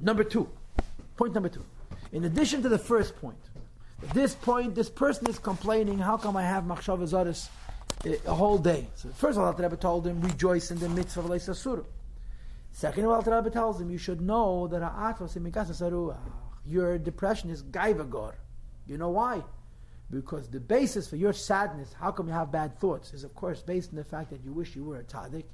Number two. Point number two. In addition to the first point, this point, this person is complaining, how come I have machshav zaris a whole day? So first of all, the Rebbe told him, rejoice in the mitzvah of Lo Sasuru. Second of all, the Rebbe tells him, you should know that your depression is gaivagor. You know why? Because the basis for your sadness, how come you have bad thoughts, is of course based on the fact that you wish you were a tzaddik.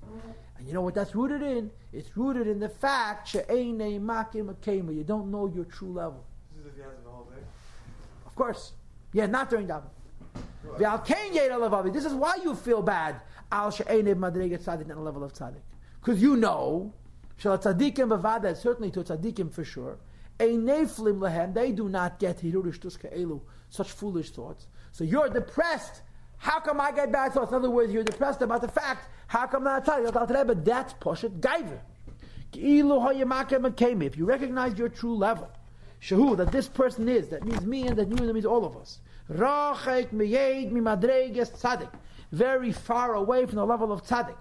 And you know what that's rooted in? It's rooted in the fact you don't know your true level. This is if he has it the day. Of course. Yeah, not during davening. This is why you feel bad. Al tzaddik at a level of tzaddik. Because you know, shal tzaddikim bavada, certainly to tzaddikim for sure, they do not get such foolish thoughts. So you're depressed. How come I get bad thoughts? In other words, you're depressed about the fact. How come not tell you? But that's poshet gaiver. If you recognize your true level, shahu that this person is, that means me, and that you, that means all of us. Very far away from the level of tzaddik.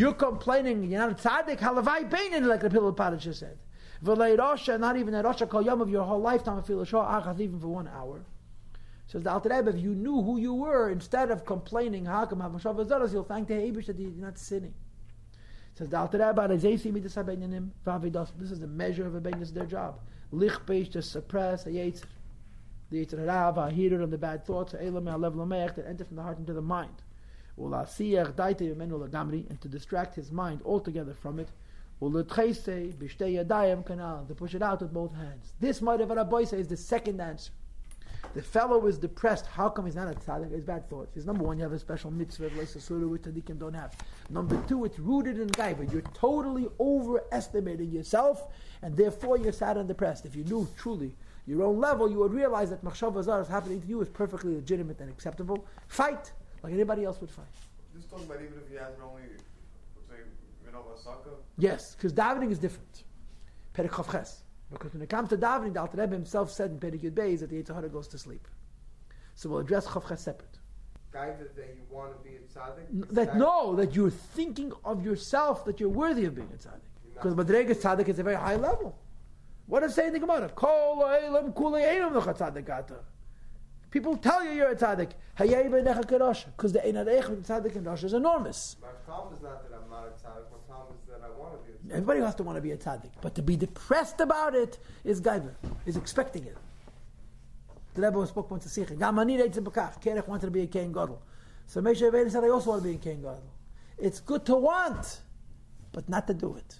You're complaining, you're not a tzaddik, halavai beinin, like the Pillar Padisha said. V'lei Rosha, not even a Rosha kol yom of your whole lifetime, I feel a shah achas, even for one hour. Says the Alter Rebbe, if you knew who you were, instead of complaining, hakam hamashav azaras, you'll thank the Abish that you're not sinning. Says the Alter Rebbe, this is the measure of a ben, this is their job. Lich peish, to suppress a yetzer. The yetzer hara, a heater on the bad thoughts, elam, a level that enter from the heart into the mind and to distract his mind altogether from it, to push it out with both hands. This Rabbi is the second answer. The fellow is depressed. How come he's not a tzaddik? It's bad thoughts. It's number one, you have a special mitzvah of which tzaddikim don't have. Number two, it's rooted in gaiva. You're totally overestimating yourself, and therefore you're sad and depressed. If you knew truly your own level, you would realize that machshav azar is happening to you is perfectly legitimate and acceptable. Fight like anybody else would find. Just talking about even if he has only, let's say, Minova Yes, because davening is different. Perikhavches. Because when it comes to davening, the Alter Rebbe himself said in Perikut Beis that the yetzer hara goes to sleep. So we'll address Chavches separate. Guy that you want to be a tzaddik? That no, that you're thinking of yourself that you're worthy of being a tzaddik. Because Madregas tzaddik is a very high level. What does saying the Gemara? Kol elam kulei einam tzaddik People tell you you're a tzaddik. Because the Einarech tzaddik and Rosh is enormous. My problem is not that I'm not a tzaddik. My problem is that I want to be a tzaddik. Everybody has to want to be a tzaddik. But to be depressed about it is gaiva, is expecting it. The Rebbe spoke once to Sikha. Gamani reitz bekach. Korach wanted to be a Kohen Gadol. So Moshe Rabbeinu said, I also want to be a Kohen Gadol. It's good to want, but not to do it.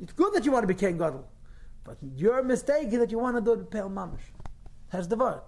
It's good that you want to be Kohen Gadol. But your mistake is that you want to do the Pale Mamish. Has the word.